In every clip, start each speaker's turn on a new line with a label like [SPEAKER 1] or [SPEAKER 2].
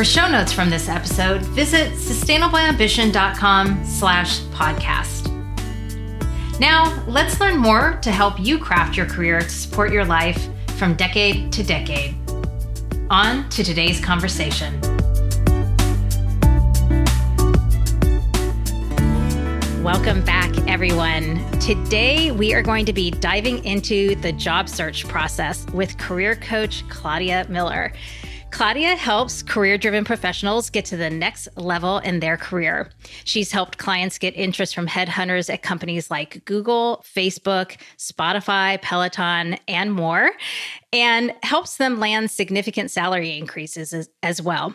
[SPEAKER 1] For show notes from this episode, visit sustainableambition.com slash podcast. Now, let's learn more to help you craft your career to support your life from decade to decade. On to today's conversation. Welcome back, everyone. Today, we are going to be diving into the job search process with career coach Claudia Miller. Claudia helps career driven professionals get to the next level in their career. She's helped clients get interest from headhunters at companies like Google, Facebook, Spotify, Peloton, and more, and helps them land significant salary increases as, as well.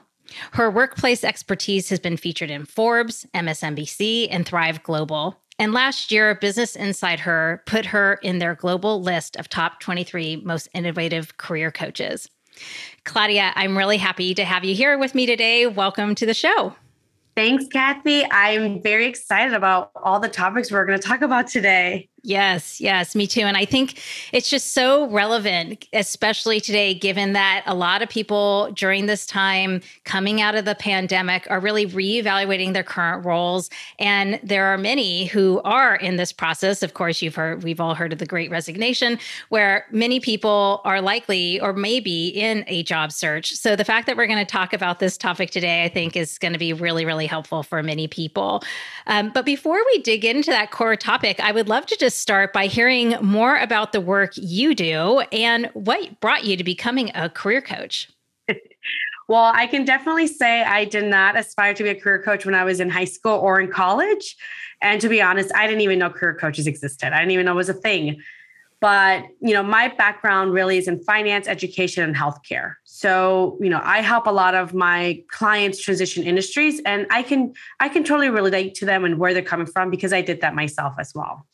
[SPEAKER 1] Her workplace expertise has been featured in Forbes, MSNBC, and Thrive Global. And last year, Business Insider put her in their global list of top 23 most innovative career coaches. Claudia, I'm really happy to have you here with me today. Welcome to the show.
[SPEAKER 2] Thanks, Kathy. I'm very excited about all the topics we're going to talk about today.
[SPEAKER 1] Yes, yes, me too. And I think it's just so relevant, especially today, given that a lot of people during this time coming out of the pandemic are really reevaluating their current roles. And there are many who are in this process. Of course, you've heard, we've all heard of the great resignation, where many people are likely or maybe in a job search. So the fact that we're going to talk about this topic today, I think, is going to be really, really helpful for many people. Um, but before we dig into that core topic, I would love to just start by hearing more about the work you do and what brought you to becoming a career coach.
[SPEAKER 2] well, I can definitely say I did not aspire to be a career coach when I was in high school or in college. And to be honest, I didn't even know career coaches existed. I didn't even know it was a thing. But, you know, my background really is in finance, education, and healthcare. So, you know, I help a lot of my clients transition industries and I can I can totally relate to them and where they're coming from because I did that myself as well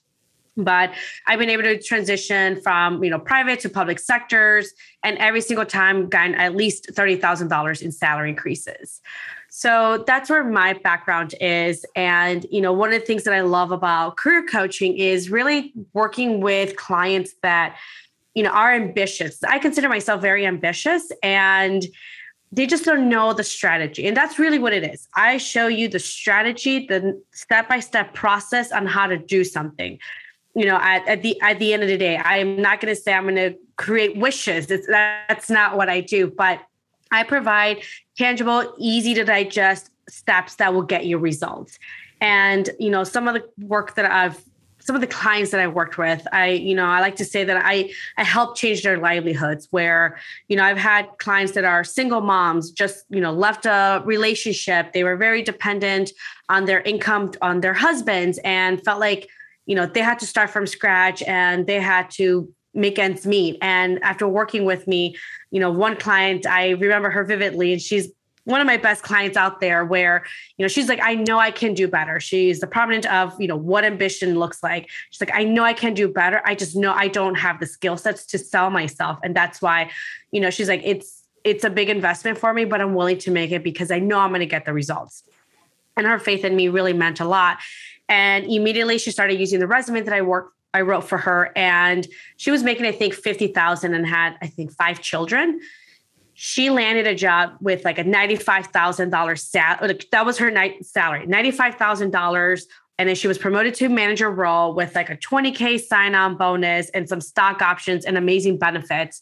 [SPEAKER 2] but i've been able to transition from you know private to public sectors and every single time gotten at least $30000 in salary increases so that's where my background is and you know one of the things that i love about career coaching is really working with clients that you know are ambitious i consider myself very ambitious and they just don't know the strategy. And that's really what it is. I show you the strategy, the step by step process on how to do something you know at, at the at the end of the day i'm not going to say i'm going to create wishes it's, that's not what i do but i provide tangible easy to digest steps that will get you results and you know some of the work that i've some of the clients that I worked with, I, you know, I like to say that I I help change their livelihoods where, you know, I've had clients that are single moms, just, you know, left a relationship. They were very dependent on their income on their husbands and felt like you know, they had to start from scratch and they had to make ends meet. And after working with me, you know, one client, I remember her vividly, and she's one of my best clients out there where you know she's like i know i can do better. She's the prominent of you know what ambition looks like. She's like i know i can do better. I just know i don't have the skill sets to sell myself. And that's why you know she's like it's it's a big investment for me but i'm willing to make it because i know i'm going to get the results. And her faith in me really meant a lot and immediately she started using the resume that I worked I wrote for her and she was making I think 50,000 and had I think five children. She landed a job with like a $95,000 salary. That was her night salary, $95,000 and then she was promoted to manager role with like a 20k sign on bonus and some stock options and amazing benefits.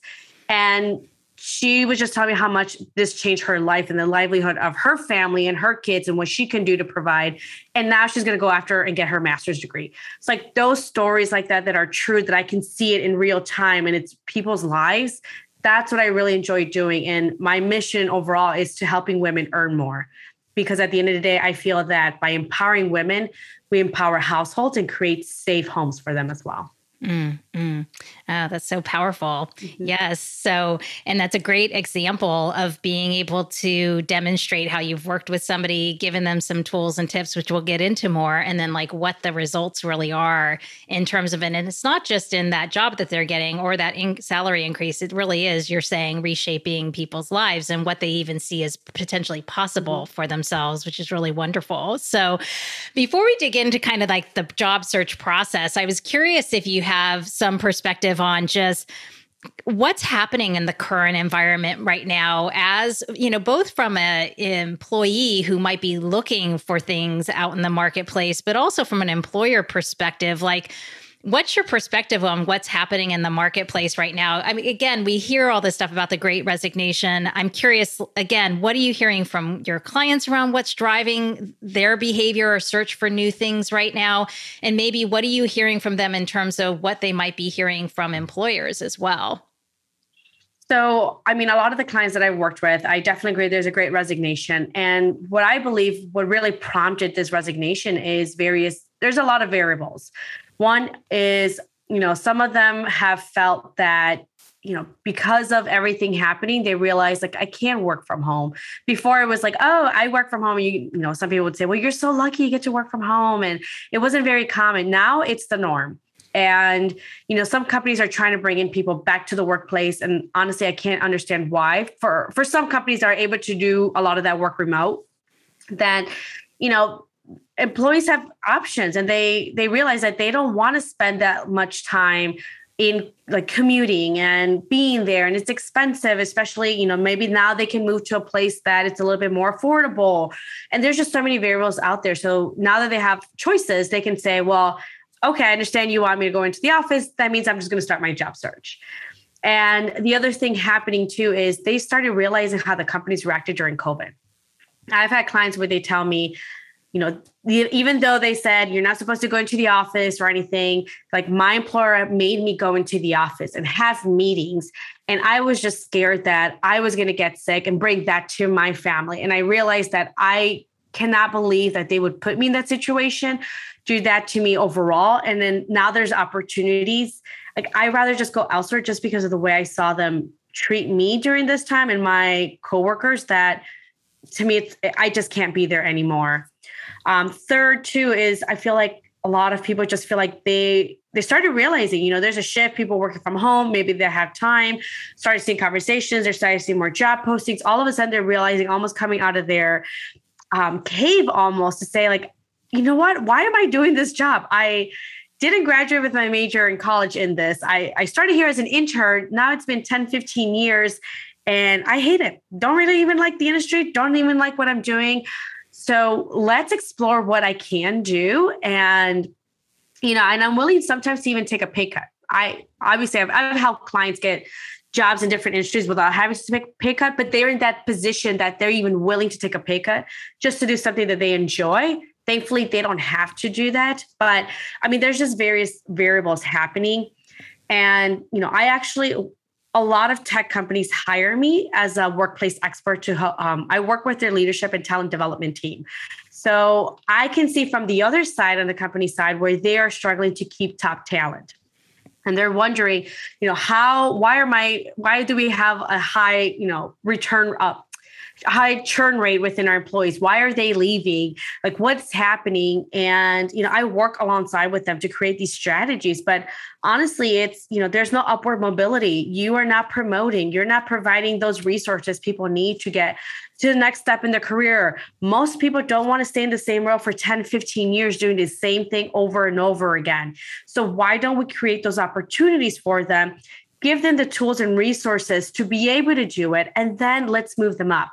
[SPEAKER 2] And she was just telling me how much this changed her life and the livelihood of her family and her kids and what she can do to provide. And now she's going to go after and get her master's degree. It's like those stories like that that are true that I can see it in real time and it's people's lives. That's what I really enjoy doing. And my mission overall is to helping women earn more. Because at the end of the day, I feel that by empowering women, we empower households and create safe homes for them as well.
[SPEAKER 1] Mm, mm. Oh, that's so powerful. Mm-hmm. Yes. So, and that's a great example of being able to demonstrate how you've worked with somebody, given them some tools and tips, which we'll get into more, and then like what the results really are in terms of it. And it's not just in that job that they're getting or that in- salary increase. It really is, you're saying, reshaping people's lives and what they even see as potentially possible mm-hmm. for themselves, which is really wonderful. So, before we dig into kind of like the job search process, I was curious if you have some perspective on just what's happening in the current environment right now as you know both from a employee who might be looking for things out in the marketplace but also from an employer perspective like What's your perspective on what's happening in the marketplace right now? I mean, again, we hear all this stuff about the great resignation. I'm curious, again, what are you hearing from your clients around what's driving their behavior or search for new things right now? And maybe what are you hearing from them in terms of what they might be hearing from employers as well?
[SPEAKER 2] So, I mean, a lot of the clients that I've worked with, I definitely agree there's a great resignation. And what I believe what really prompted this resignation is various, there's a lot of variables. One is, you know, some of them have felt that you know because of everything happening they realize like i can't work from home. Before it was like oh i work from home. You, you know some people would say well you're so lucky you get to work from home. And it wasn't very common. Now it's the norm. And you know some companies are trying to bring in people back to the workplace. And honestly i can't understand why. For for some companies that are able to do a lot of that work remote then you know employees have options and they they realize that they don't want to spend that much time in like commuting and being there and it's expensive especially you know maybe now they can move to a place that it's a little bit more affordable. And there's just so many variables out there. So now that they have choices they can say well okay i understand you want me to go into the office. That means i'm just going to start my job search. And the other thing happening too is they started realizing how the companies reacted during covid. I've had clients where they tell me you know, even though they said you're not supposed to go into the office or anything, like my employer made me go into the office and have meetings. And I was just scared that I was going to get sick and bring that to my family. And I realized that I cannot believe that they would put me in that situation, do that to me overall. And then now there's opportunities. Like I rather just go elsewhere just because of the way I saw them treat me during this time and my coworkers that to me it's I just can't be there anymore. Um, third, too, is I feel like a lot of people just feel like they they started realizing, you know, there's a shift. People working from home, maybe they have time. Started seeing conversations. They're starting to see more job postings. All of a sudden, they're realizing, almost coming out of their um, cave, almost to say, like, you know what? Why am I doing this job? I didn't graduate with my major in college in this. I, I started here as an intern. Now it's been 10, 15 years and I hate it. Don't really even like the industry. Don't even like what I'm doing. So let's explore what I can do. And, you know, and I'm willing sometimes to even take a pay cut. I obviously I've, I've helped clients get jobs in different industries without having to take a pay cut, but they're in that position that they're even willing to take a pay cut just to do something that they enjoy. Thankfully, they don't have to do that. But I mean, there's just various variables happening. And, you know, I actually a lot of tech companies hire me as a workplace expert to um, i work with their leadership and talent development team. So i can see from the other side on the company side where they are struggling to keep top talent. And they're wondering you know how why are my why do we have a high you know return up high churn rate within our employees. Why are they leaving? Like what's happening? And you know i work alongside with them to create these strategies but honestly it's you know there's no upward mobility. You are not promoting. You're not providing those resources people need to get to the next step in their career. Most people don't want to stay in the same role for 10 15 years doing the same thing over and over again. So why don't we create those opportunities for them give them the tools and resources to be able to do it and then let's move them up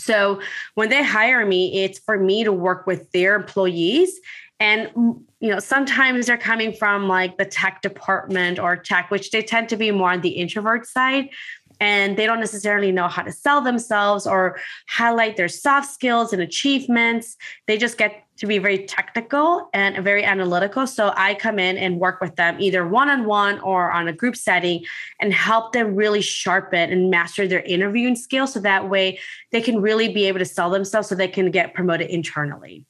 [SPEAKER 2] so when they hire me, it's for me to work with their employees. And mm, you know, sometimes they're coming from like the tech department or tech, which they tend to be more on the introvert side and they don't necessarily know how to sell themselves or highlight their soft skills and achievements. They just get to be very technical and very analytical. So I come in and work with them either one on one or on a group setting and help them really sharpen and master their interviewing skills. So that way they can really be able to sell themselves so they can get promoted internally.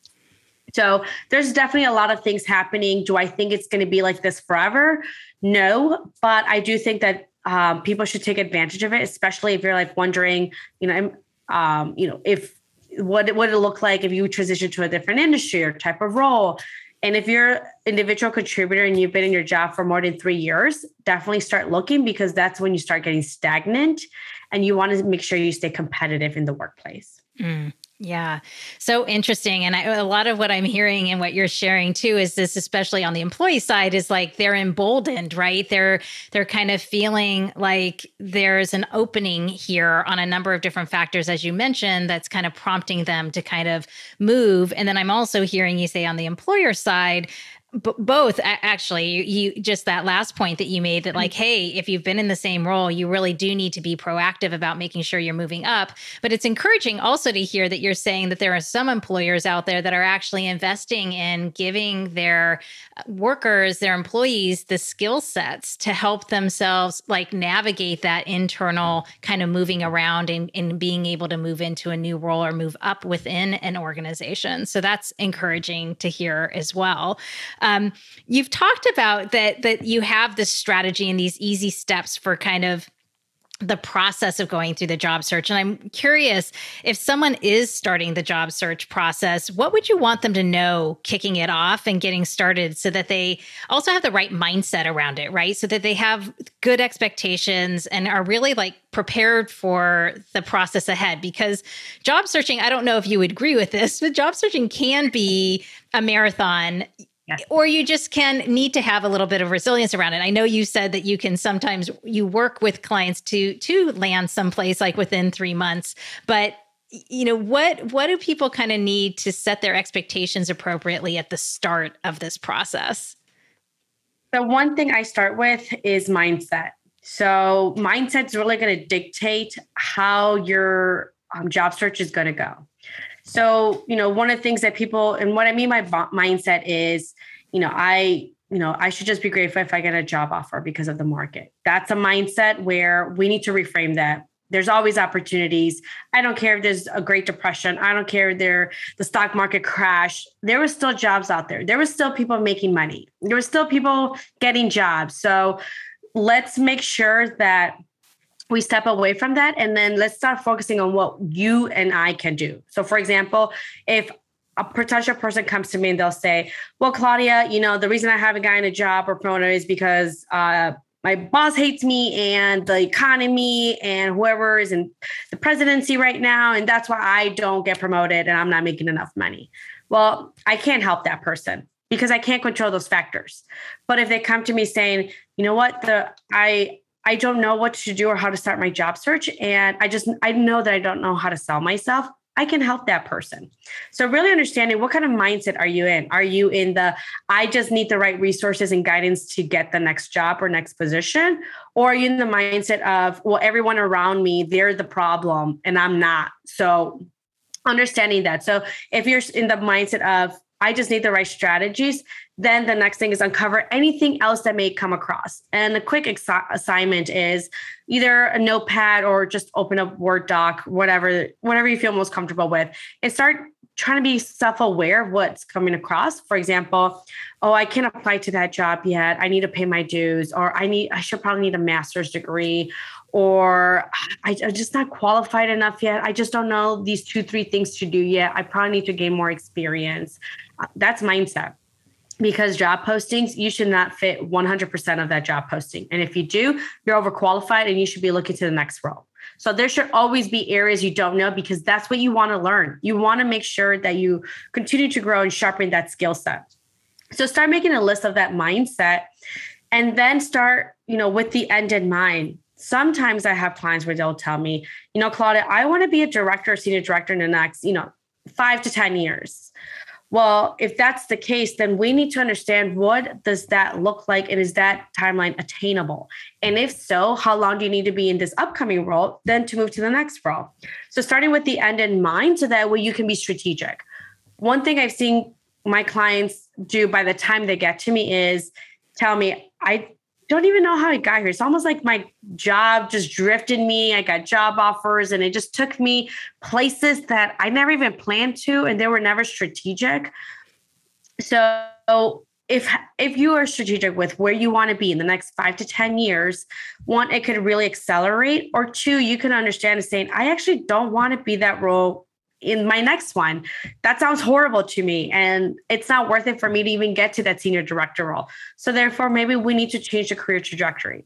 [SPEAKER 2] So there's definitely a lot of things happening. Do I think it's going to be like this forever? No, but I do think that um, people should take advantage of it, especially if you're like wondering, you know, um, you know, if what what it look like if you transition to a different industry or type of role. And if you're individual contributor and you've been in your job for more than three years, definitely start looking because that's when you start getting stagnant and you want to make sure you stay competitive in the workplace.
[SPEAKER 1] Mm. Yeah. So interesting. And I, a lot of what I'm hearing and what you're sharing too is this, especially on the employee side, is like they're emboldened, right? They're, they're kind of feeling like there's an opening here on a number of different factors, as you mentioned, that's kind of prompting them to kind of move. And then I'm also hearing you say on the employer side, B- both actually. You, you, just that last point that you made that like mm-hmm. hey if you've been in the same role you really do need to be proactive about making sure you're moving up. But it's encouraging also to hear that you're saying that there are some employers out there that are actually investing in giving their uh, workers their employees the skill sets to help themselves like navigate that internal kind of moving around and, and being able to move into a new role or move up within an organization. So that's encouraging to hear as well um, you've talked about that that you have this strategy and these easy steps for kind of the process of going through the job search. And I'm curious if someone is starting the job search process, what would you want them to know kicking it off and getting started so that they also have the right mindset around it, right? So that they have good expectations and are really like prepared for the process ahead. Because job searching, I don't know if you would agree with this, but job searching can be a marathon or you just can need to have a little bit of resilience around it. I know you said that you can sometimes you work with clients to to land someplace like within 3 months, but you know what what do people kind of need to set their expectations appropriately at the start of this process?
[SPEAKER 2] The one thing I start with is mindset. So mindset is really going to dictate how your um, job search is going to go. So, you know, one of the things that people, and what I mean by mindset is, you know, I, you know, I should just be grateful if I get a job offer because of the market. That's a mindset where we need to reframe that. There's always opportunities. I don't care if there's a Great Depression. I don't care if there the stock market crash. There were still jobs out there. There were still people making money. There were still people getting jobs. So let's make sure that we step away from that and then let's start focusing on what you and I can do. So, for example, if a potential person comes to me and they'll say, Well, Claudia, you know, the reason I haven't gotten a job or promoter is because uh, my boss hates me and the economy and whoever is in the presidency right now. And that's why I don't get promoted and I'm not making enough money. Well, I can't help that person because I can't control those factors. But if they come to me saying, you know what, the I I don't know what to do or how to start my job search. And I just, I know that I don't know how to sell myself. I can help that person. So, really understanding what kind of mindset are you in? Are you in the, I just need the right resources and guidance to get the next job or next position? Or are you in the mindset of, well, everyone around me, they're the problem and I'm not? So, understanding that. So, if you're in the mindset of, I just need the right strategies. Then the next thing is uncover anything else that may come across. And the quick assignment is either a notepad or just open up Word doc, whatever, whatever you feel most comfortable with, and start trying to be self-aware of what's coming across. For example, oh, I can't apply to that job yet. I need to pay my dues, or I need, I should probably need a master's degree, or I, am just not qualified enough yet. I just don't know these two, three things to do yet. I probably need to gain more experience. That's mindset. Because job postings, you should not fit 100% of that job posting. And if you do, you're overqualified and you should be looking to the next role. So there should always be areas you don't know because that's what you want to learn. You want to make sure that you continue to grow and sharpen that skill set. So start making a list of that mindset and then start, you know, with the end in mind sometimes I have clients where they'll tell me, you know, Claudia, I want to be a director, senior director in the next, you know, five to 10 years. Well, if that's the case, then we need to understand what does that look like and is that timeline attainable? And if so, how long do you need to be in this upcoming role then to move to the next role? So starting with the end in mind so that way you can be strategic. One thing I've seen my clients do by the time they get to me is tell me, I don't even know how I got here. It's almost like my job just drifted me. I got job offers and it just took me places that I never even planned to and they were never strategic. So if if you are strategic with where you want to be in the next five to 10 years, one, it could really accelerate, or two, you can understand and saying, I actually don't want to be that role in my next one. That sounds horrible to me. And it's not worth it for me to even get to that senior director role. So therefore, maybe we need to change the career trajectory.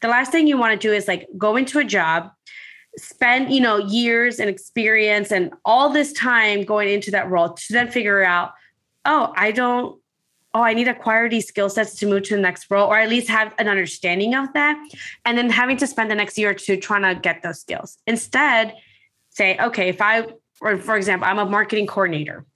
[SPEAKER 2] The last thing you want to do is like go into a job, spend, you know, years and experience and all this time going into that role to then figure out, oh, I don't oh, I need to acquire these skill sets to move to the next role, or at least have an understanding of that. And then having to spend the next year or two trying to get those skills. Instead, say, okay, if I, or for example, I'm a marketing coordinator.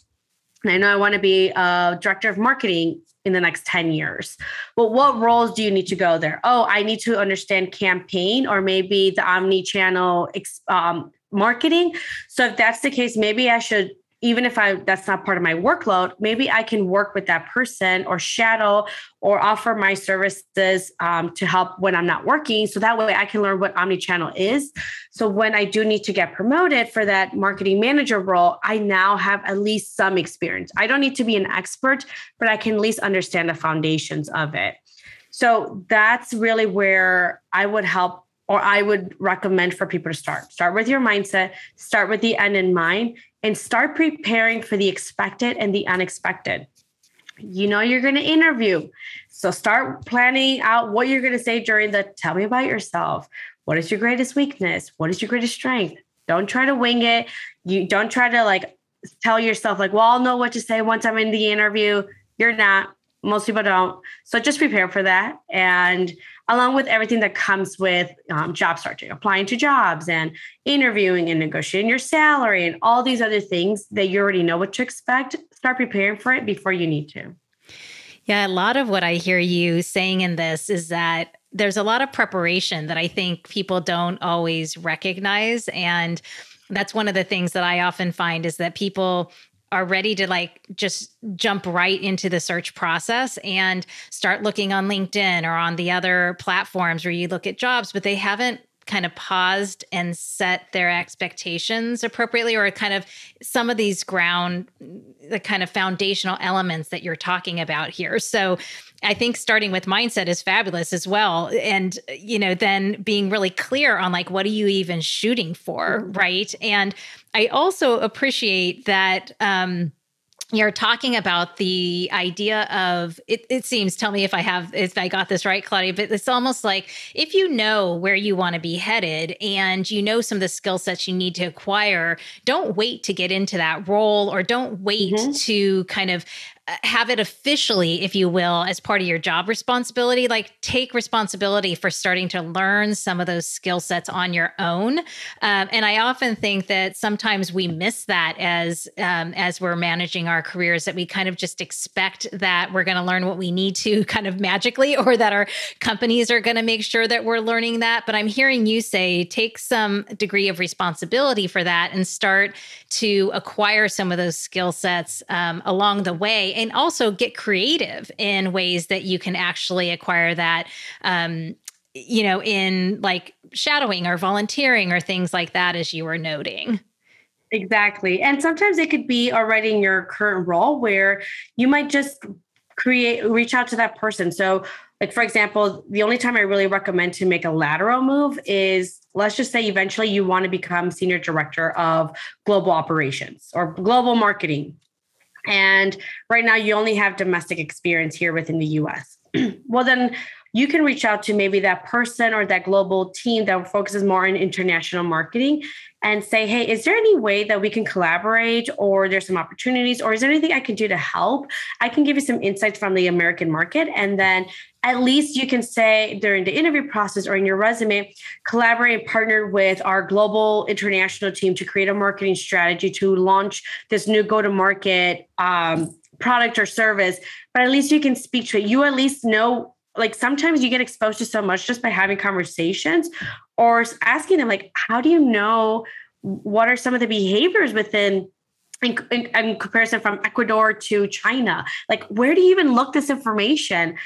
[SPEAKER 2] And I know I want to be a director of marketing in the next 10 years. Well, what roles do you need to go there? Oh, I need to understand campaign or maybe the omni channel um, marketing. So if that's the case, maybe I should even if I that's not part of my workload, maybe I can work with that person or shadow or offer my services um, to help when I'm not working. So that way I can learn what omnichannel is. So when I do need to get promoted for that marketing manager role, I now have at least some experience. I don't need to be an expert, but I can at least understand the foundations of it. So that's really where I would help or I would recommend for people to start. Start with your mindset, start with the end in mind, and start preparing for the expected and the unexpected. You know, you're going to interview. So start planning out what you're going to say during the tell me about yourself. What is your greatest weakness? What is your greatest strength? Don't try to wing it. You don't try to like tell yourself, like, well, I'll know what to say once I'm in the interview. You're not. Most people don't. So just prepare for that. And along with everything that comes with um, job searching, applying to jobs and interviewing and negotiating your salary and all these other things that you already know what to expect, start preparing for it before you need to.
[SPEAKER 1] Yeah, a lot of what I hear you saying in this is that there's a lot of preparation that I think people don't always recognize. And that's one of the things that I often find is that people are ready to like just jump right into the search process and start looking on LinkedIn or on the other platforms where you look at jobs, but they haven't kind of paused and set their expectations appropriately or kind of some of these ground the kind of foundational elements that you're talking about here. So i think starting with mindset is fabulous as well and you know then being really clear on like what are you even shooting for mm-hmm. right and i also appreciate that um you're talking about the idea of it, it seems tell me if i have if i got this right claudia but it's almost like if you know where you want to be headed and you know some of the skill sets you need to acquire don't wait to get into that role or don't wait mm-hmm. to kind of have it officially, if you will, as part of your job responsibility. Like take responsibility for starting to learn some of those skill sets on your own. Um, and I often think that sometimes we miss that as um, as we're managing our careers. That we kind of just expect that we're going to learn what we need to kind of magically, or that our companies are going to make sure that we're learning that. But I'm hearing you say take some degree of responsibility for that and start to acquire some of those skill sets um, along the way and also get creative in ways that you can actually acquire that um, you know in like shadowing or volunteering or things like that as you were noting.
[SPEAKER 2] Exactly. And sometimes it could be already in your current role where you might just create reach out to that person. So like for example the only time i really recommend to make a lateral move is let's just say eventually you want to become senior director of global operations or global marketing and right now, you only have domestic experience here within the US. well, then you can reach out to maybe that person or that global team that focuses more on international marketing and say, hey, is there any way that we can collaborate or there's some opportunities or is there anything I can do to help? I can give you some insights from the American market. And then at least you can say during the interview process or in your resume, collaborate and partner with our global international team to create a marketing strategy to launch this new go to market um, product or service. But at least you can speak to it. You at least know like sometimes you get exposed to so much just by having conversations or asking them like how do you know what are some of the behaviors within in, in, in, comparison from ecuador to china? Like where do you even look this information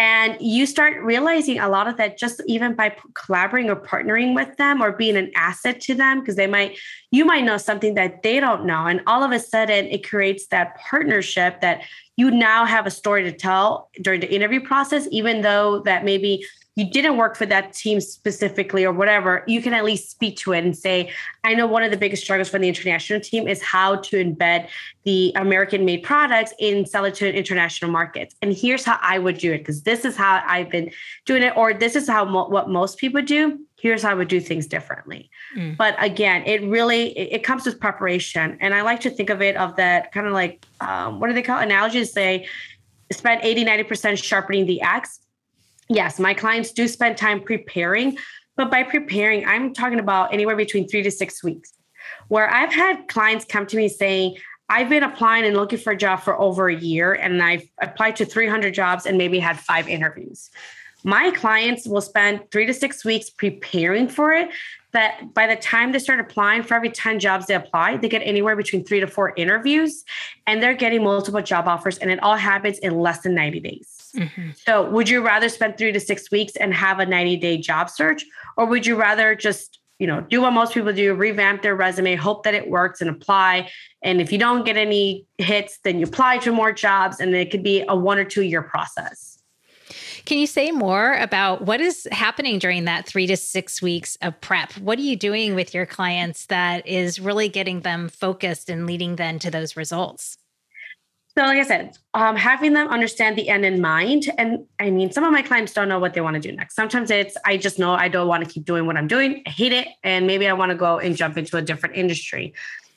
[SPEAKER 2] And you start realizing a lot of that just even by collaborating or partnering with them or being an asset to them, because they might, you might know something that they don't know. And all of a sudden, it creates that partnership that you now have a story to tell during the interview process, even though that maybe you didn't work for that team specifically or whatever, you can at least speak to it and say, I know one of the biggest struggles for the international team is how to embed the American made products and sell it to international markets. And here's how I would do it because this is how I've been doing it, or this is how mo- what most people do. Here's how I would do things differently. Mm. But again, it really it, it, comes with preparation, and I like to think of it of that kind of like um, what do they call analogies? Say spend 80 90% sharpening the axe yes, my clients do spend time preparing, but by preparing, I'm talking about anywhere between three to six weeks. Where I've had clients come to me saying, I've been applying and looking for a job for over a year, and I've applied to 300 jobs and maybe had five interviews. My clients will spend three to six weeks preparing for it. That by the time they start applying, for every 10 jobs they apply, they get anywhere between three to four interviews, and they're getting multiple job offers, and it all happens in less than 90 days. Mm-hmm. So, would you rather spend three to six weeks and have a 90 day job search, or would you rather just you know do what most people do revamp their resume hope that it works and apply and if you don't get any hits then you apply to more jobs and it could be a one or two year process
[SPEAKER 1] can you say more about what is happening during that three to six weeks of prep what are you doing with your clients that is really getting them focused and leading them to those results
[SPEAKER 2] so, like I said, um, having them understand the end in mind. And I mean, some of my clients don't know what they want to do next. Sometimes it's, I just know I don't want to keep doing what I'm doing. I hate it. And maybe I want to go and jump into a different industry.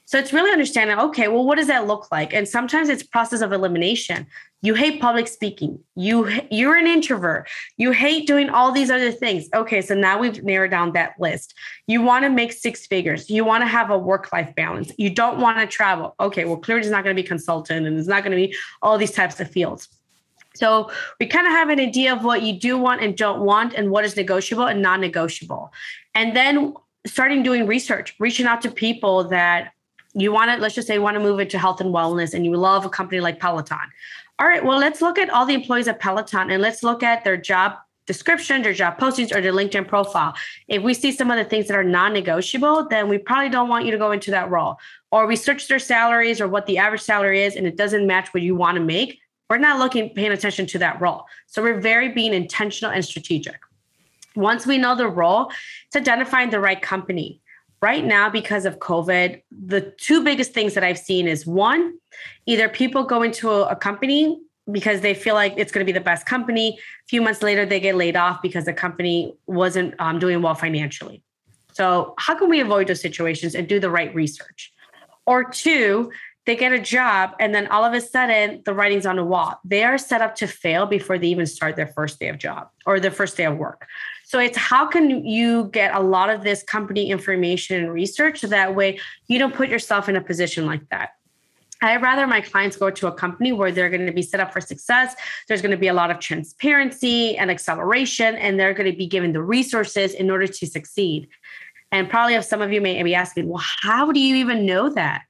[SPEAKER 2] So it's really understanding, okay, well, what does that look like? And sometimes it's process of elimination. You hate public speaking. You you're an introvert. You hate doing all these other things. Okay, so now we've narrowed down that list. You want to make six figures. You want to have a work-life balance. You don't want to travel. Okay, well, clearly it's not going to be consultant and it's not going to be all these types of fields. So we kind of have an idea of what you do want and don't want and what is negotiable and non-negotiable. And then starting doing research, reaching out to people that you want to let's just say you want to move into health and wellness and you love a company like peloton. All right well let's look at all the employees at peloton and let's look at their job description their job postings or their linkedin profile. If we see some of the things that are non-negotiable then we probably don't want you to go into that role. Or we search their salaries or what the average salary is and it doesn't match what you want to make we're not looking paying attention to that role. So we're very being intentional and strategic. Once we know the role it's identifying the right company right now because of covid the two biggest things that i've seen is one either people go into a, a company because they feel like it's going to be the best company a few months later they get laid off because the company wasn't um, doing well financially. So how can we avoid those situations and do the right research? Or two they get a job and then all of a sudden the writing's on the wall. They are set up to fail before they even start their first day of job or their first day of work so it's how can you get a lot of this company information and research so that way you don't put yourself in a position like that. I'd rather my clients go to a company where they're going to be set up for success. There's going to be a lot of transparency and acceleration, and they're going to be given the resources in order to succeed. And probably if some of you may be asking, well, how do you even know that?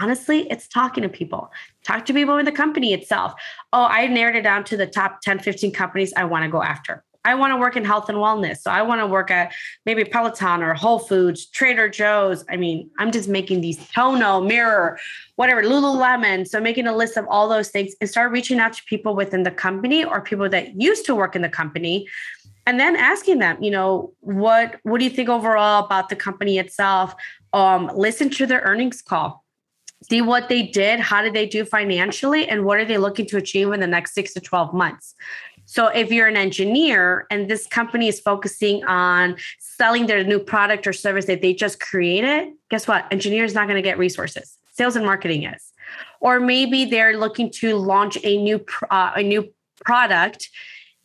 [SPEAKER 2] Honestly, it's talking to people. Talk to people in the company itself. Oh, I narrowed it down to the top 10, 15 companies I want to go after. I want to work in health and wellness. So I want to work at maybe Peloton or Whole Foods, Trader Joe's. I mean, I'm just making these Tonal, Mirror, whatever, Lululemon. So making a list of all those things and start reaching out to people within the company or people that used to work in the company and then asking them you know what what do you think overall about the company itself um, listen to their earnings call see what they did how did they do financially and what are they looking to achieve in the next six to 12 months so if you're an engineer and this company is focusing on selling their new product or service that they just created, guess what? Engineers not going to get resources. Sales and marketing is. Or maybe they're looking to launch a new uh, a new product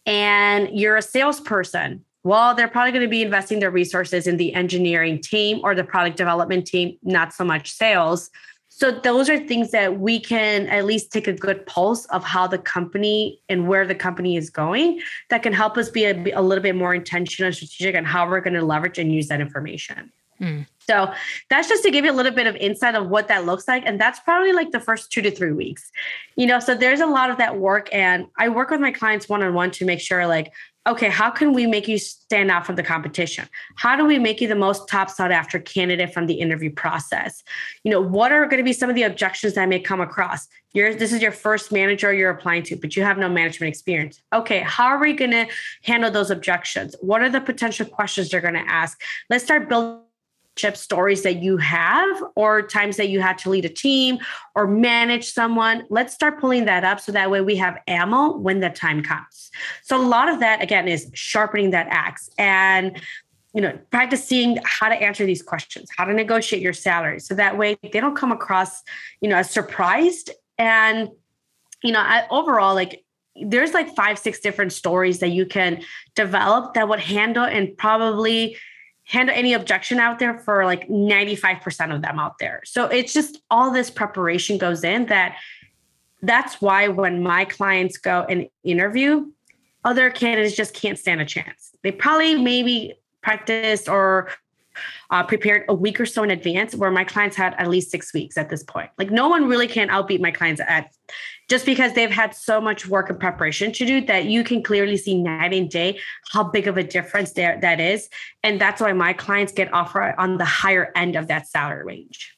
[SPEAKER 2] and you're a salesperson. Well, they're probably going to be investing their resources in the engineering team or the product development team, not so much sales. So those are things that we can at least take a good pulse of how the company and where the company is going that can help us be a, a little bit more intentional and strategic on how we're going to leverage and use that information. Mm. So that's just to give you a little bit of insight of what that looks like. And that's probably like the first two to three weeks. You know, so there's a lot of that work. And I work with my clients one on one to make sure, like, okay, how can we make you stand out from the competition? How do we make you the most top sought after candidate from the interview process? You know, what are going to be some of the objections that may come across? You're, this is your first manager you're applying to, but you have no management experience. Okay, how are we going to handle those objections? What are the potential questions they're going to ask? Let's start building stories that you have or times that you had to lead a team or manage someone let's start pulling that up so that way we have ammo when the time comes. So a lot of that again is sharpening that axe and you know practicing how to answer these questions how to negotiate your salary so that way they don't come across you know as surprised. And you know I, overall like there's like five six different stories that you can develop that would handle and probably handle any objection out there for like 95% of them out there. So it's just all this preparation goes in that that's why when my clients go and interview, other candidates just can't stand a chance. They probably maybe practiced or uh, prepared a week or so in advance, where my clients had at least six weeks at this point. Like no one really can outbeat my clients at just because they've had so much work and preparation to do that you can clearly see night and day how big of a difference there that is. And that's why my clients get offered on the higher end of that salary range.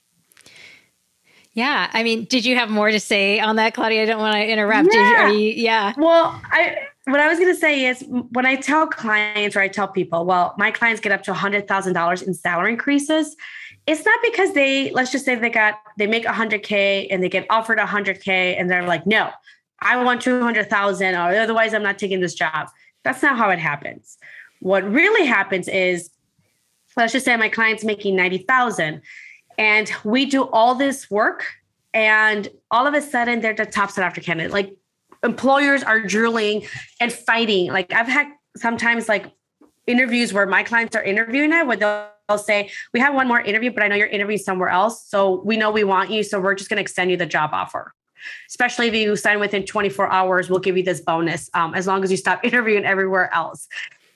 [SPEAKER 1] Yeah. I mean, did you have more to say on that, Claudia? I don't want to interrupt. Yeah. You, you, yeah.
[SPEAKER 2] Well, I what I was going to say is when I tell clients or I tell people, well, my clients get up to $100,000 in salary increases. It's not because they, let's just say they got, they make 100K and they get offered 100K and they're like, no, I want 200,000 or otherwise I'm not taking this job. That's not how it happens. What really happens is, let's just say my client's making 90,000 and we do all this work and all of a sudden they're the top set after candidate. Like employers are drooling and fighting. Like I've had sometimes like interviews where my clients are interviewing it where they'll, they'll say, We have one more interview, but I know you're interviewing somewhere else. So we know we want you. So we're just going to extend you the job offer. Especially if you sign within 24 hours, we'll give you this bonus um, as long as you stop interviewing everywhere else.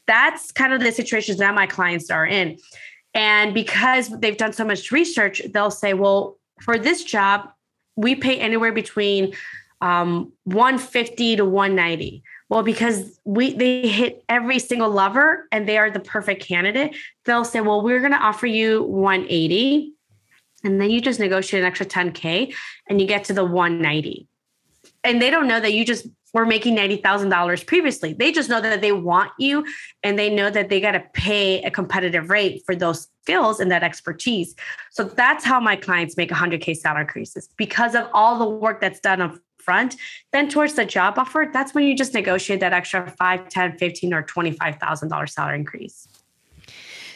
[SPEAKER 2] That's kind of the situations that my clients are in. And because they've done so much research, they'll say, Well, for this job, we pay anywhere between um, 150 to 190. Well, because we they hit every single lever and they are the perfect candidate, they'll say, well, we're going to offer you 180. And then you just negotiate an extra 10K and you get to the 190. And they don't know that you just were making $90,000 previously. They just know that they want you and they know that they got to pay a competitive rate for those skills and that expertise. So that's how my clients make 100K salary increases because of all the work that's done up front. Then towards the job offer, that's when you just negotiate that extra 5, 10, 15 or $25,000 salary increase.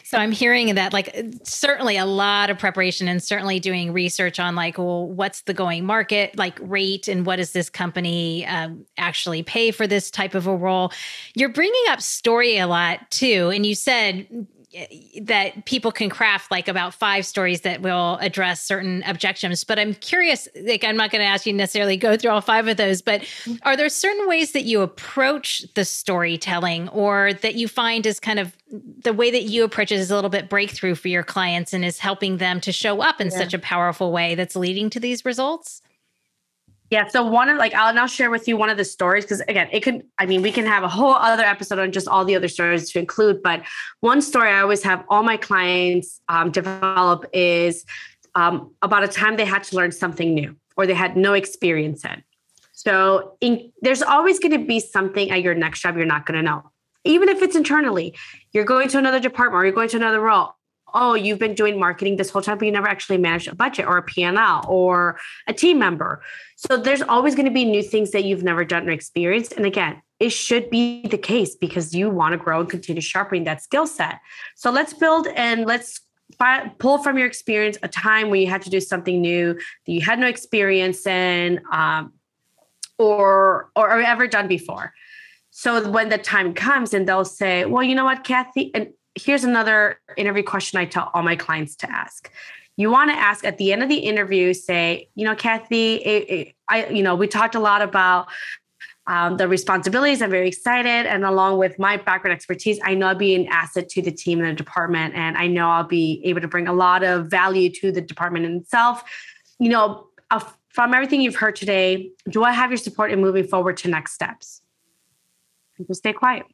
[SPEAKER 1] So I'm hearing that like certainly a lot of preparation and certainly doing research on like, well, what's the going market like rate and what does this company um, actually pay for this type of a role? You're bringing up story a lot too, and you said Eh, that people can craft like about five stories that will address certain objections. But i'm curious like i'm not going to ask you necessarily go through all five of those but mm-hmm. are there certain ways that you approach the storytelling or that you find is kind of the way that you approach it is a little bit breakthrough for your clients and is helping them to show up in yeah. such a powerful way that's leading to these results
[SPEAKER 2] yeah. So one of like I'll now share with you one of the stories because again, it could I mean, we can have a whole other episode on just all the other stories to include, but one story I always have all my clients um, develop is um, about a time they had to learn something new or they had no experience in. So in, there's always going to be something at your next job you're not going to know, even if it's internally. You're going to another department or you're going to another role oh, you've been doing marketing this whole time, but you never actually managed a budget or a P&L or a team member. So there's always going to be new things that you've never done or experienced. And again, it should be the case because you want to grow and continue sharpening that skill set. So let's build and let's pull from your experience a time where you had to do something new that you had no experience in um, or, or or ever done before. So when the time comes and they'll say, well, you know what, Kathy, and here's another interview question I tell all my clients to ask. You want to ask at the end of the interview, say, you know, Kathy, it, it, I, you know, we talked a lot about um, the responsibilities. I'm very excited. And along with my background expertise, I know I'll be an asset to the team and the department. And I know I'll be able to bring a lot of value to the department itself. You know, from everything you've heard today, do I have your support in moving forward to next steps? Just stay quiet.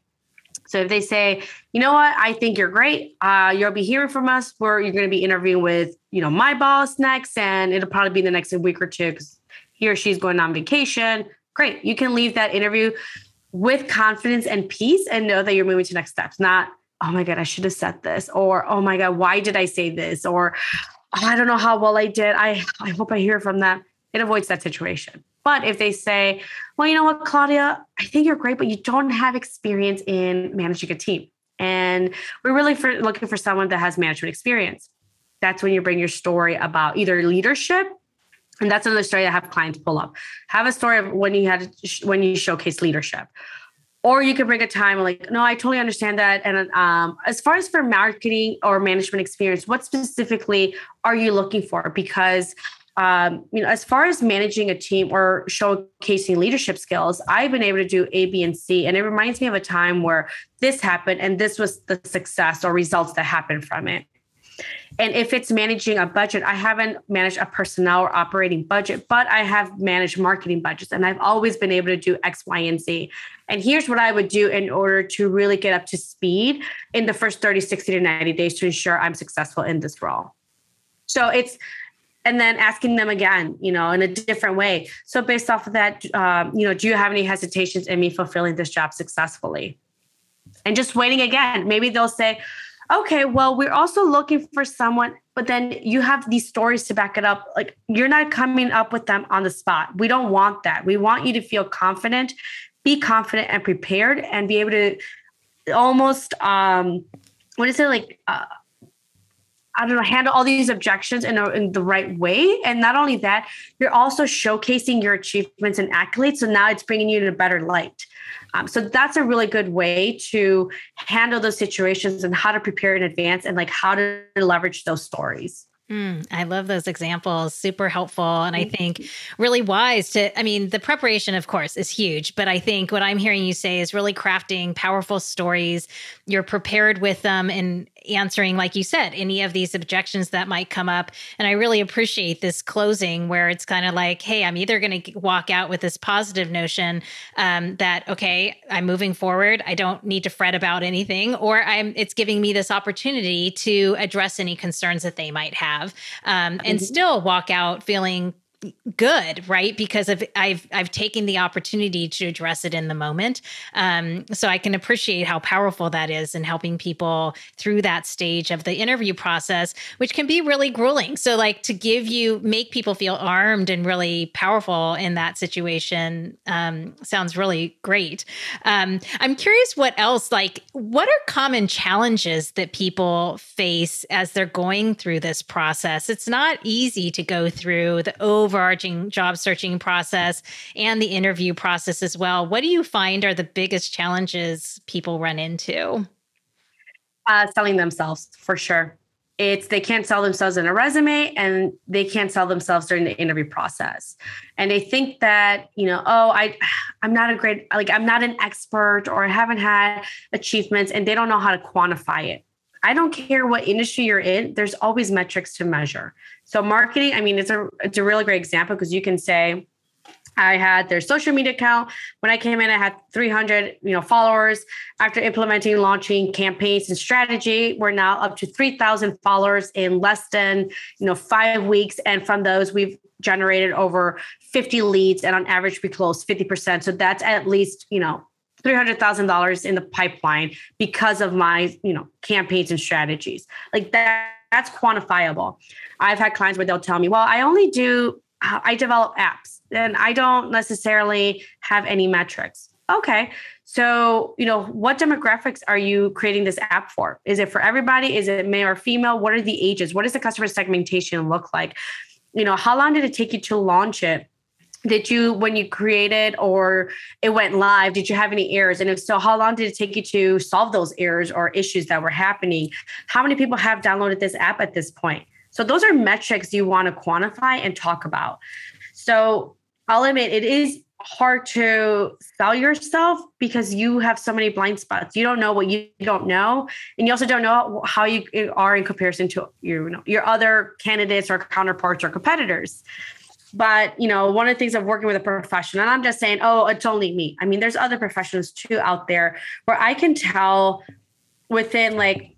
[SPEAKER 2] So if they say, you know what, I think you're great, uh, you'll be hearing from us. Where you're going to be interviewing with, you know, my boss next, and it'll probably be the next week or two because he or she's going on vacation great. You can leave that interview with confidence and peace and know that you're moving to next steps, not, oh my God, I should have said this, or oh my God, why did I say this? Or oh, I don't know how well I did. I, I hope I hear from them. It avoids that situation. But if they say, well, you know what, Claudia, I think you're great, but you don't have experience in managing a team. And we're really for, looking for someone that has management experience. That's when you bring your story about either leadership and that's another story I have clients pull up. Have a story of when you had when you showcase leadership, or you can bring a time like, no, I totally understand that. And um, as far as for marketing or management experience, what specifically are you looking for? Because um, you know, as far as managing a team or showcasing leadership skills, I've been able to do A, B, and C. And it reminds me of a time where this happened and this was the success or results that happened from it. And if it's managing a budget, I haven't managed a personnel or operating budget, but I have managed marketing budgets and I've always been able to do X, Y, and Z. And here's what I would do in order to really get up to speed in the first 30, 60 to 90 days to ensure I'm successful in this role. So it's, and then asking them again, you know, in a different way. So based off of that, um, you know, do you have any hesitations in me fulfilling this job successfully? And just waiting again. Maybe they'll say, okay, well, we're also looking for someone, but then you have these stories to back it up. Like you're not coming up with them on the spot. We don't want that. We want you to feel confident, be confident and prepared, and be able to almost, um, what is it like? Uh, I don't know, handle all these objections in, a, in the right way. And not only that, you're also showcasing your achievements and accolades. So now it's bringing you in a better light. Um, so that's a really good way to handle those situations and how to prepare in advance and like how to leverage those stories.
[SPEAKER 1] Mm, I love those examples. Super helpful. And I think really wise to, I mean, the preparation, of course, is huge. But I think what I'm hearing you say is really crafting powerful stories. You're prepared with them and answering, like you said, any of these objections that might come up. And I really appreciate this closing where it's kind of like, hey, I'm either going to walk out with this positive notion um, that, okay, I'm moving forward. I don't need to fret about anything, or I'm, it's giving me this opportunity to address any concerns that they might have um, and mm-hmm. still walk out feeling good right? Because of i've i've taken the opportunity to address it in the moment. Um, so i can appreciate how powerful that is in helping people through that stage of the interview process which can be really grueling. So like to give you make people feel armed and really powerful in that situation um, sounds really great. Um, i'm curious what else like what are common challenges that people face as they're going through this process? It's not easy to go through the over overarching job searching process and the interview process as well. What do you find are the biggest challenges people run into?
[SPEAKER 2] Uh, selling themselves for sure. It's they can't sell themselves in a resume and they can't sell themselves during the interview process. And they think that, you know, oh, I I'm not a great like I'm not an expert or I haven't had achievements and they don't know how to quantify it. I don't care what industry you're in, there's always metrics to measure. So marketing, I mean, it's a it's a really great example because you can say, I had their social media account. When I came in, I had 300, you know, followers. After implementing, launching campaigns and strategy, we're now up to 3,000 followers in less than, you know, five weeks. And from those, we've generated over 50 leads, and on average, we close 50%. So that's at least, you know, $300,000 in the pipeline because of my, you know, campaigns and strategies. Like that that's quantifiable. I've had clients where they'll tell me, "Well, I only do uh, I develop apps and I don't necessarily have any metrics." Okay. So, you know, what demographics are you creating this app for? Is it for everybody? Is it male or female? What are the ages? What does the customer segmentation look like? You know, how long did it take you to launch it? Did you when you created or it went live did you have any errors? And if so how long did it take you to solve those errors or issues that were happening? How many people have downloaded this app at this point? So those are metrics you want to quantify and talk about. So i'll admit it is hard to sell yourself because you have so many blind spots. You don't know what you don't know, and you also don't know how you are in comparison to your you know, your other candidates or counterparts or competitors. But you know, one of the things of working with a professional, and I'm just saying, oh, uh, it's only me. I mean, there's other professionals too out there where I can tell within like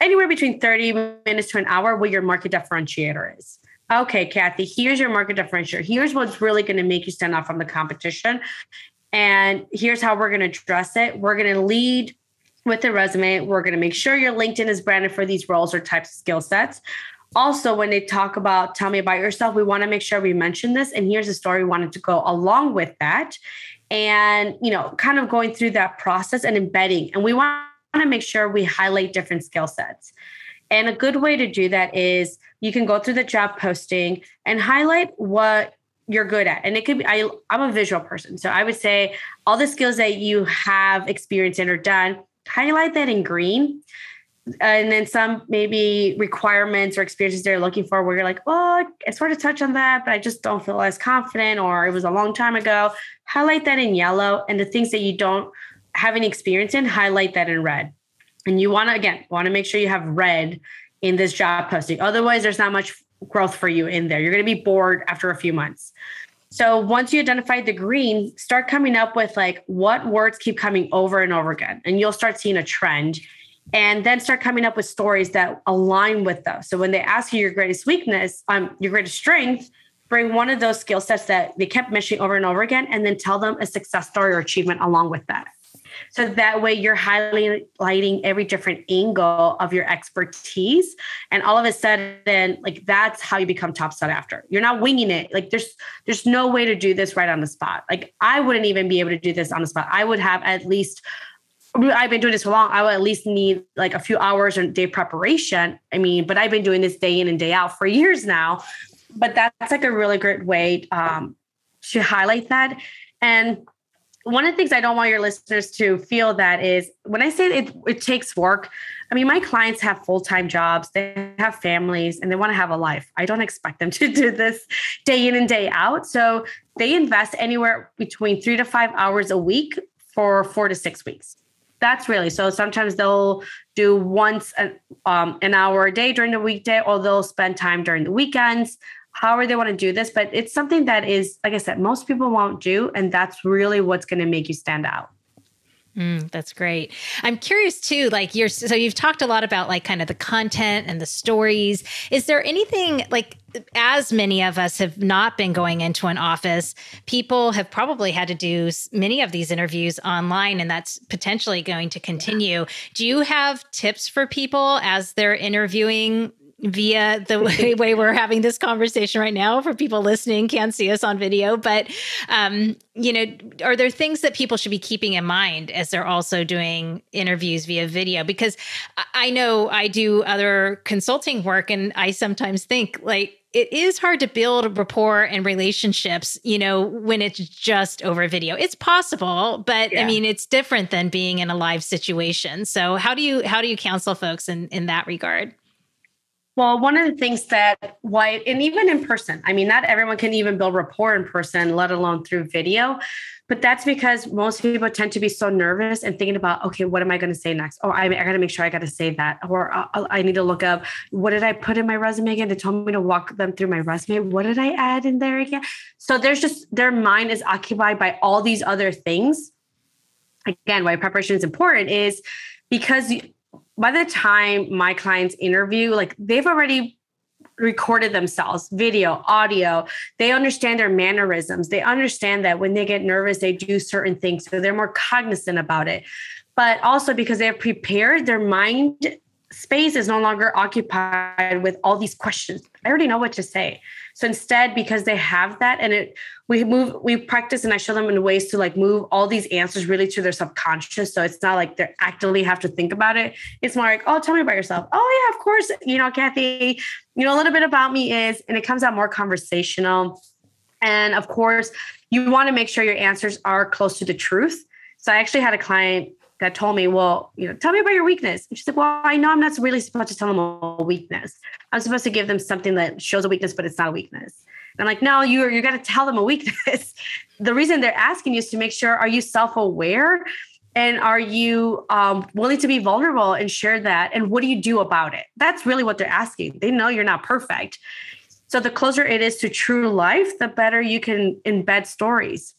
[SPEAKER 2] anywhere between 30 minutes to an hour what your market differentiator is. Okay, Kathy, here's your market differentiator. Here's what's really going to make you stand out from the competition. And here's how we're going to address it. We're going to lead with the resume. We're going to make sure your LinkedIn is branded for these roles or types of skill sets. Also, when they talk about tell me about yourself, we want to make sure we mention this. And here's a story we wanted to go along with that. And, you know, kind of going through that process and embedding. And we want to make sure we highlight different skill sets. And a good way to do that is you can go through the job posting and highlight what you're good at. And it could be, I, I'm a visual person. So I would say all the skills that you have experience in or done, highlight that in green. And then some maybe requirements or experiences they're looking for where you're like, oh, I sort of touch on that, but I just don't feel as confident or it was a long time ago. Highlight that in yellow. And the things that you don't have any experience in, highlight that in red. And you want to, again, want to make sure you have red in this job posting. Otherwise, there's not much growth for you in there. You're going to be bored after a few months. So once you identify the green, start coming up with like what words keep coming over and over again. And you'll start seeing a trend. And then start coming up with stories that align with those. So when they ask you your greatest weakness, um, your greatest strength, bring one of those skill sets that they kept mentioning over and over again, and then tell them a success story or achievement along with that. So that way you're highlighting every different angle of your expertise. And all of a sudden, like that's how you become top sought after. You're not winging it. Like there's there's no way to do this right on the spot. Like I wouldn't even be able to do this on the spot. I would have at least I've been doing this for long. I would at least need like a few hours and day preparation. I mean, but I've been doing this day in and day out for years now. But that's like a really great way um, to highlight that. And one of the things I don't want your listeners to feel that is when I say it, it takes work, I mean, my clients have full time jobs, they have families, and they want to have a life. I don't expect them to do this day in and day out. So they invest anywhere between three to five hours a week for four to six weeks. That's really so. Sometimes they'll do once an, um, an hour a day during the weekday, or they'll spend time during the weekends however they want to do this, but it's something that is, like I said, most people won't do. And that's really what's going to make you stand out.
[SPEAKER 1] Mm, that's great. I'm curious too, like you're, so you've talked a lot about like kind of the content and the stories. Is there anything like, as many of us have not been going into an office, people have probably had to do many of these interviews online, and that's potentially going to continue. Do you have tips for people as they're interviewing via the way, way, we're having this conversation right now for people listening can't see us on video but um, you know are there things that people should be keeping in mind as they're also doing interviews via video because i know i do other consulting work and i sometimes think like it is hard to build rapport and relationships, you know, when it's just over video. It's possible, but yeah. I mean, it's different than being in a live situation. So, how do you how do you counsel folks in in that regard?
[SPEAKER 2] Well, one of the things that why, and even in person, I mean, not everyone can even build rapport in person, let alone through video. But that's because most people tend to be so nervous and thinking about, okay, what am I going to say next? Oh, I, I got to make sure I got to say that. Or uh, uh, I need to look up, what did I put in my resume again? They told me to walk them through my resume. What did I add in there again? So there's just, their mind is occupied by all these other things. Again, why preparation is important is because by the time my clients interview, like they've already recorded themselves, video, audio. They understand their mannerisms. They understand that when they get nervous, they do certain things. So they're more cognizant about it. But also because they have prepared, their mind space is no longer occupied with all these questions. I already know what to say. So instead, because they have that and it we move, we practice and I show them in ways to like move all these answers really to their subconscious. So it's not like they're actively have to think about it. It's more like, oh, tell me about yourself. Oh, yeah, of course. You know, Kathy, you know, a little bit about me is, and it comes out more conversational. And of course, you want to make sure your answers are close to the truth. So I actually had a client that told me, well, you know, tell me about your weakness. And she said, well, I know I'm not really supposed to tell them a weakness. I'm supposed to give them something that shows a weakness, but it's not a weakness. I'm like, no, you are you got to tell them a weakness. the reason they're asking you is to make sure are you self-aware and are you um, willing to be vulnerable and share that and what do you do about it that's really what they're asking they know you're not perfect so the closer it is to true life the better you can embed stories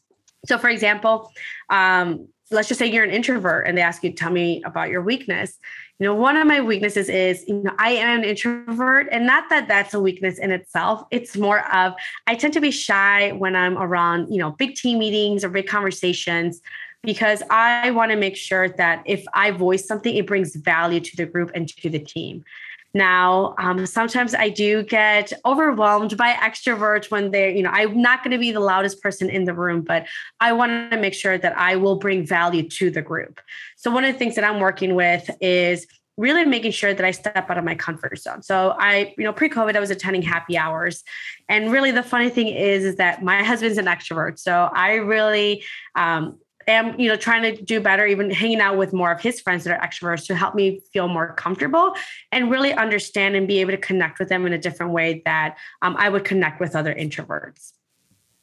[SPEAKER 2] so for example um, let's just say you're an introvert and they ask you tell me about your weakness you know one of my weaknesses is you know i am an introvert and not that that's a weakness in itself it's more of i tend to be shy when i'm around you know big team meetings or big conversations because I want to make sure that if I voice something, it brings value to the group and to the team. Now, um, sometimes I do get overwhelmed by extroverts when they're, you know, I'm not going to be the loudest person in the room, but I want to make sure that I will bring value to the group. So, one of the things that I'm working with is really making sure that I step out of my comfort zone. So I, you know, pre-COVID, I was attending happy hours. And really the funny thing is, is that my husband's an extrovert. So I really um, am you know trying to do better even hanging out with more of his friends that are extroverts to help me feel more comfortable and really understand and be able to connect with them in a different way that um, i would connect with other introverts.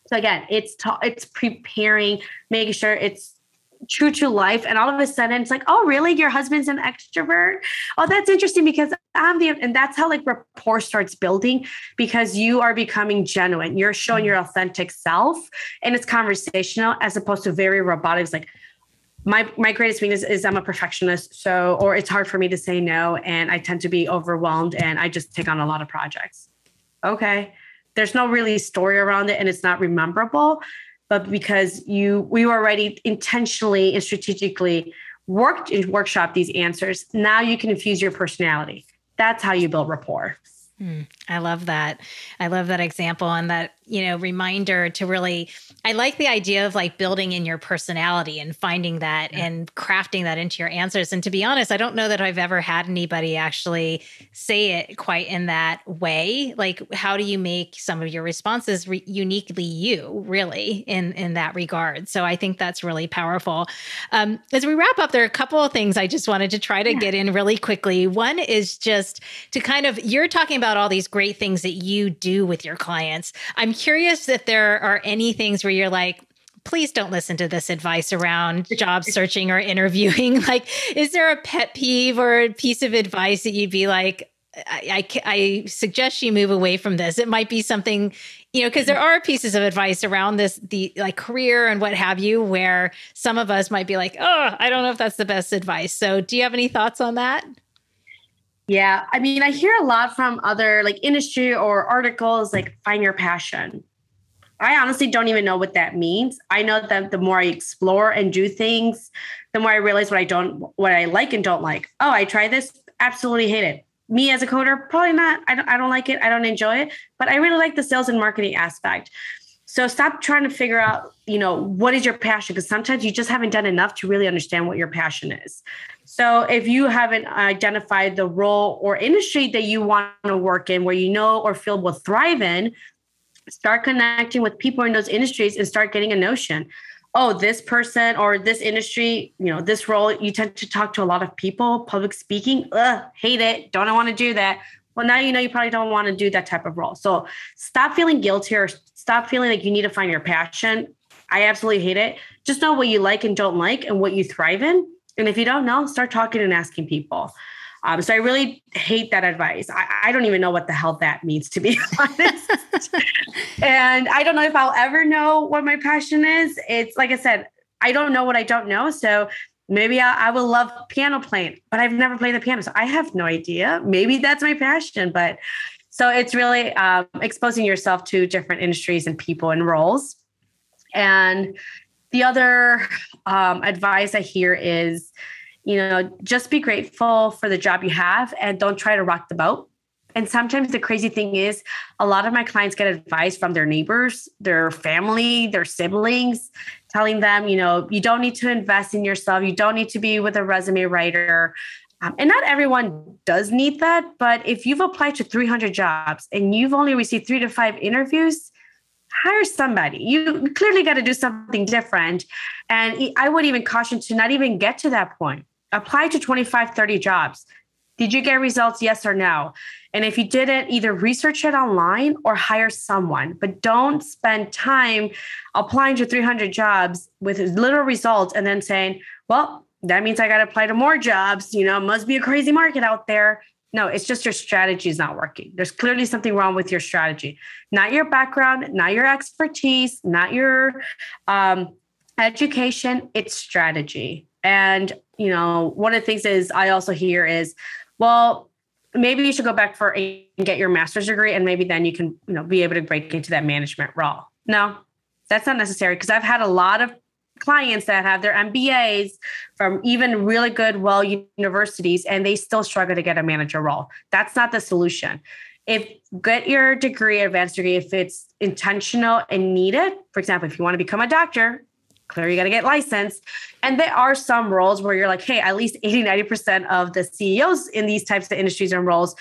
[SPEAKER 2] So again it's ta- it's preparing making sure it's true to life and all of a sudden it's like oh really? Your husband's an extrovert? Oh that's interesting because i'm the and that's how like rapport starts building because you are becoming genuine. You're showing your authentic self and it's conversational as opposed to very robotic. It's like my my greatest weakness is I'm a perfectionist, so or it's hard for me to say no, and I tend to be overwhelmed, and I just take on a lot of projects. Okay, there's no really story around it, and it's not rememberable but because you we already intentionally and strategically worked and workshop these answers, now you can infuse your personality. That's how you build rapport.
[SPEAKER 1] Mm, I love that. I love that example and that, you know, reminder to really I like the idea of like building in your personality and finding that yeah. and crafting that into your answers. And to be honest, I don't know that I've ever had anybody actually say it quite in that way. Like, how do you make some of your responses re- uniquely you, really, in in that regard? So I think that's really powerful. Um, as we wrap up, there are a couple of things I just wanted to try to yeah. get in really quickly. One is just to kind of you're talking about all these great things that you do with your clients. I'm curious if there are any things where you're like, please don't listen to this advice around job searching or interviewing. Like, is there a pet peeve or a piece of advice that you'd be like, I, I, I suggest you move away from this. It might be something, you know, because there are pieces of advice around this, the like career and what have you, where some of us might be like, oh, I don't know if that's the best advice. So, do you have any thoughts on that?
[SPEAKER 2] Yeah, I mean, I hear a lot from other like industry or articles like find your passion. I honestly don't even know what that means. I know that the more I explore and do things, the more I realize what I don't, what I like and don't like. Oh, I tried this, absolutely hate it. Me as a coder, probably not. I don't, I don't like it. I don't enjoy it, but I really like the sales and marketing aspect. So stop trying to figure out, you know, what is your passion? Because sometimes you just haven't done enough to really understand what your passion is. So if you haven't identified the role or industry that you want to work in, where you know or feel will thrive in, start connecting with people in those industries and start getting a notion oh this person or this industry you know this role you tend to talk to a lot of people public speaking ugh, hate it don't want to do that well now you know you probably don't want to do that type of role so stop feeling guilty or stop feeling like you need to find your passion i absolutely hate it just know what you like and don't like and what you thrive in and if you don't know start talking and asking people um, so I really hate that advice. I, I, don't even know what the hell that means, to be honest. and I don't know if I'll ever know what my passion is. It's like I said, I don't know what I don't know. So maybe I, I will love piano playing, but I've never played the piano. So I have no idea. Maybe that's my passion. But so it's really um, exposing yourself to different industries and people and roles. And the other um, advice I hear is, you know, just be grateful for the job you have and don't try to rock the boat. And sometimes the crazy thing is, a lot of my clients get advice from their neighbors, their family, their siblings, telling them, you know, you don't need to invest in yourself. You don't need to be with a resume writer. Um, and not everyone does need that. But if you've applied to 300 jobs and you've only received three to five interviews, hire somebody. You clearly got to do something different. And I would even caution to not even get to that point apply to 25, 30 jobs. Did you get results? Yes or no? And if you didn't, either research it online or hire someone, but don't spend time applying to 300 jobs with little results and then saying, well, that means I got to apply to more jobs. You know, must be a crazy market out there. No, it's just your strategy is not working. There's clearly something wrong with your strategy, not your background, not your expertise, not your um, education. It's strategy. And you know, one of the things is I also hear is, well, maybe you should go back for a, and get your master's degree, and maybe then you can you know be able to break into that management role. No, that's not necessary because I've had a lot of clients that have their MBAs from even really good, well universities, and they still struggle to get a manager role. That's not the solution. If get your degree, advanced degree, if it's intentional and needed, for example, if you want to become a doctor, clearly you got to get licensed. And there are some roles where you're like, hey, at least 80, 90% of the CEOs in these types of industries and roles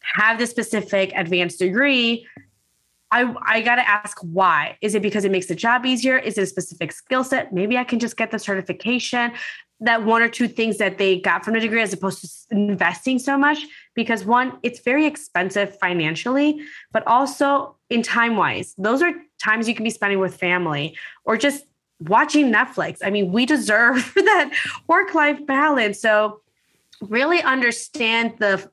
[SPEAKER 2] have this specific advanced degree I I got to ask why. Is it because it makes the job easier? Is it a specific skill set? Maybe I can just get the certification. That one or two things that they got from the degree as opposed to investing so much because one it's very expensive financially but also in time wise those are times you can be spending with family or just watching netflix i mean we deserve that work life balance so really understand the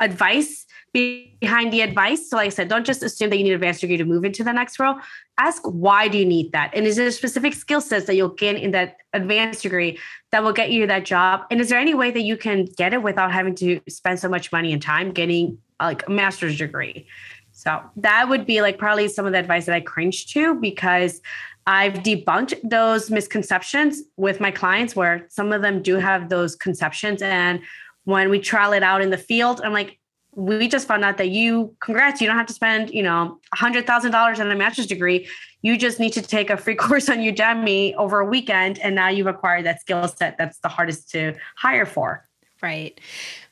[SPEAKER 2] advice behind the advice. So, like I said, don't just assume that you need an advanced degree to move into the next role. Ask why do you need that, and is there specific skill sets that you'll gain in that advanced degree that will get you that job? And is there any way that you can get it without having to spend so much money and time getting like a master's degree? So that would be like probably some of the advice that I cringe to because I've debunked those misconceptions with my clients where some of them do have those conceptions. And when we trial it out in the field, I'm like, we just found out that you congrats you don't have to spend you know $100000 on a master's degree. You just need to take a free course on udemy over a weekend and now you've acquired that skill set that's the hardest to hire for.
[SPEAKER 1] Right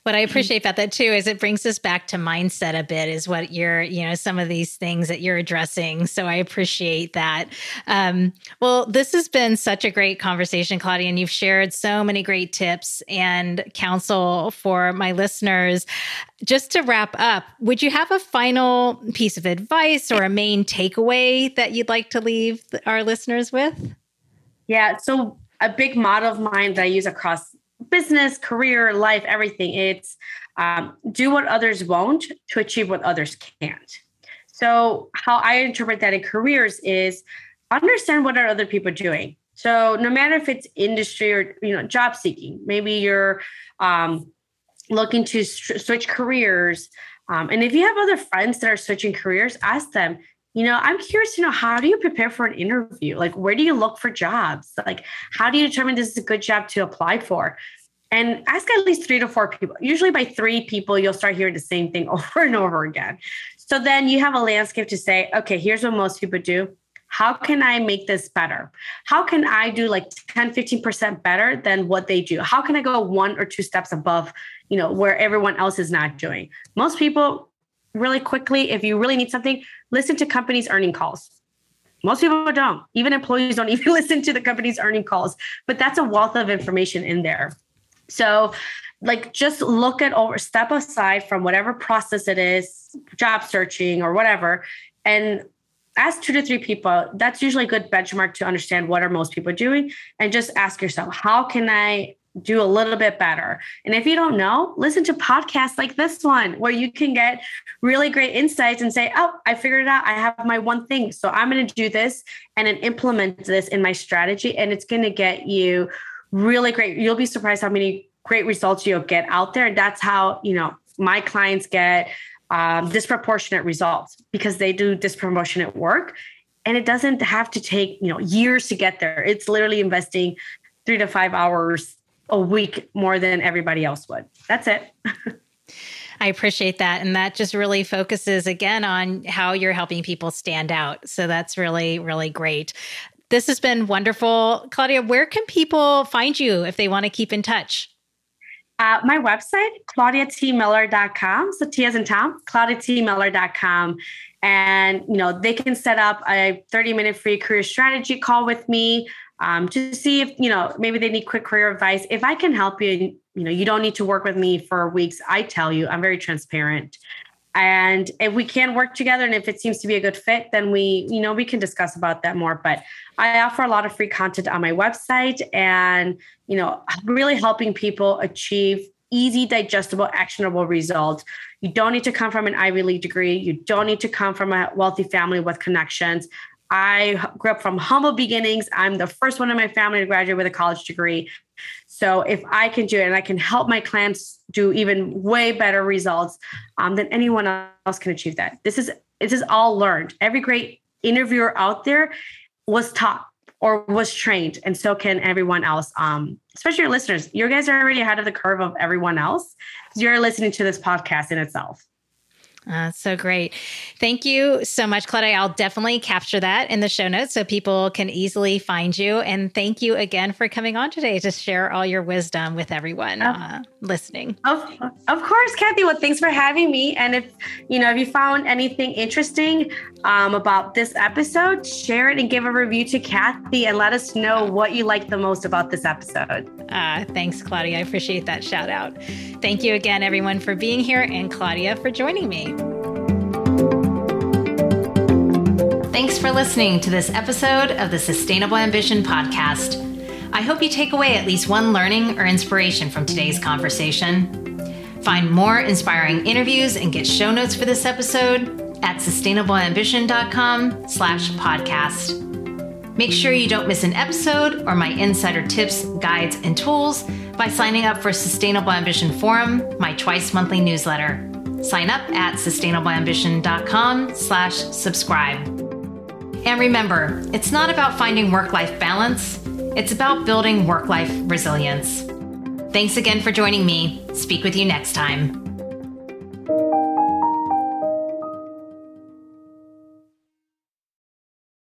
[SPEAKER 1] what I appreciate about that too is it brings us back to mindset a bit, is what you're, you know, some of these things that you're addressing. So I appreciate that. Um, well, this has been such a great conversation, Claudia, and you've shared so many great tips and counsel for my listeners. Just to wrap up, would you have a final piece of advice or a main takeaway that you'd like to leave our listeners with?
[SPEAKER 2] Yeah. So a big model of mine that I use across business, career, life, everything. It's um, do what others won't to achieve what others can't. So, how I interpret that in careers is understand what are other people doing. So, no matter if it's industry or you know job seeking, maybe you're um, looking to switch careers, um, and if you have other friends that are switching careers, ask them. You know, I'm curious to know how do you prepare for an interview? Like, where do you look for jobs? Like, how do you determine this is a good job to apply for? and ask at least three to four people. Usually, by three people, you'll start hearing the same thing over and over again. So then you have a landscape to say, okay, here's what most people do. How can I make this better? How can I do like 10, 15% better than what they do? How can I go one or two steps above, you know, where everyone else is not doing? Most people really quickly, if you really need something, listen to companies' earning calls. Most people don't. Even employees don't even listen to the company's earning calls, but that's a wealth of information in there. So, like, just look at over, step aside from whatever process it is, job searching or whatever, and ask two to three people. That's usually a good benchmark to understand what are most people doing. And just ask yourself, how can I do a little bit better. And if you don't know, listen to podcasts like this one where you can get really great insights and say, oh, I figured it out. I have my one thing. So I'm going to do this and then implement this in my strategy. And it's going to get you really great. You'll be surprised how many great results you'll get out there. And that's how, you know, my clients get um, disproportionate results because they do disproportionate work. And it doesn't have to take, you know, years to get there. It's literally investing three to five hours a week more than everybody else would. That's it.
[SPEAKER 1] I appreciate that. And that just really focuses again on how you're helping people stand out. So that's really, really great. This has been wonderful. Claudia, where can people find you if they want to keep in touch?
[SPEAKER 2] Uh, my website, claudiatmiller.com. So T as in Tom, claudiatmiller.com. And, you know, they can set up a 30 minute free career strategy call with me um, to see if, you know, maybe they need quick career advice. If I can help you, you know, you don't need to work with me for weeks. I tell you, I'm very transparent. And if we can work together and if it seems to be a good fit, then we, you know, we can discuss about that more. But I offer a lot of free content on my website and, you know, really helping people achieve easy, digestible, actionable results. You don't need to come from an Ivy League degree. You don't need to come from a wealthy family with connections. I grew up from humble beginnings. I'm the first one in my family to graduate with a college degree. So if I can do it and I can help my clients do even way better results um, than anyone else can achieve that. This is this is all learned. Every great interviewer out there was taught or was trained, and so can everyone else. Um, especially your listeners. You guys are already ahead of the curve of everyone else. You're listening to this podcast in itself.
[SPEAKER 1] Uh, so great. Thank you so much, Claudia. I'll definitely capture that in the show notes so people can easily find you. And thank you again for coming on today to share all your wisdom with everyone uh, listening.
[SPEAKER 2] Of, of course, Kathy. Well, thanks for having me. And if you know if you found anything interesting um, about this episode, share it and give a review to Kathy and let us know what you like the most about this episode.
[SPEAKER 1] Uh, thanks, Claudia. I appreciate that shout out. Thank you again, everyone, for being here, and Claudia for joining me. Thanks for listening to this episode of the Sustainable Ambition Podcast. I hope you take away at least one learning or inspiration from today's conversation. Find more inspiring interviews and get show notes for this episode at sustainableambition.com slash podcast. Make sure you don't miss an episode or my insider tips, guides, and tools by signing up for Sustainable Ambition Forum, my twice monthly newsletter. Sign up at sustainableambition.com slash subscribe. And remember, it's not about finding work-life balance, it's about building work-life resilience. Thanks again for joining me. Speak with you next time.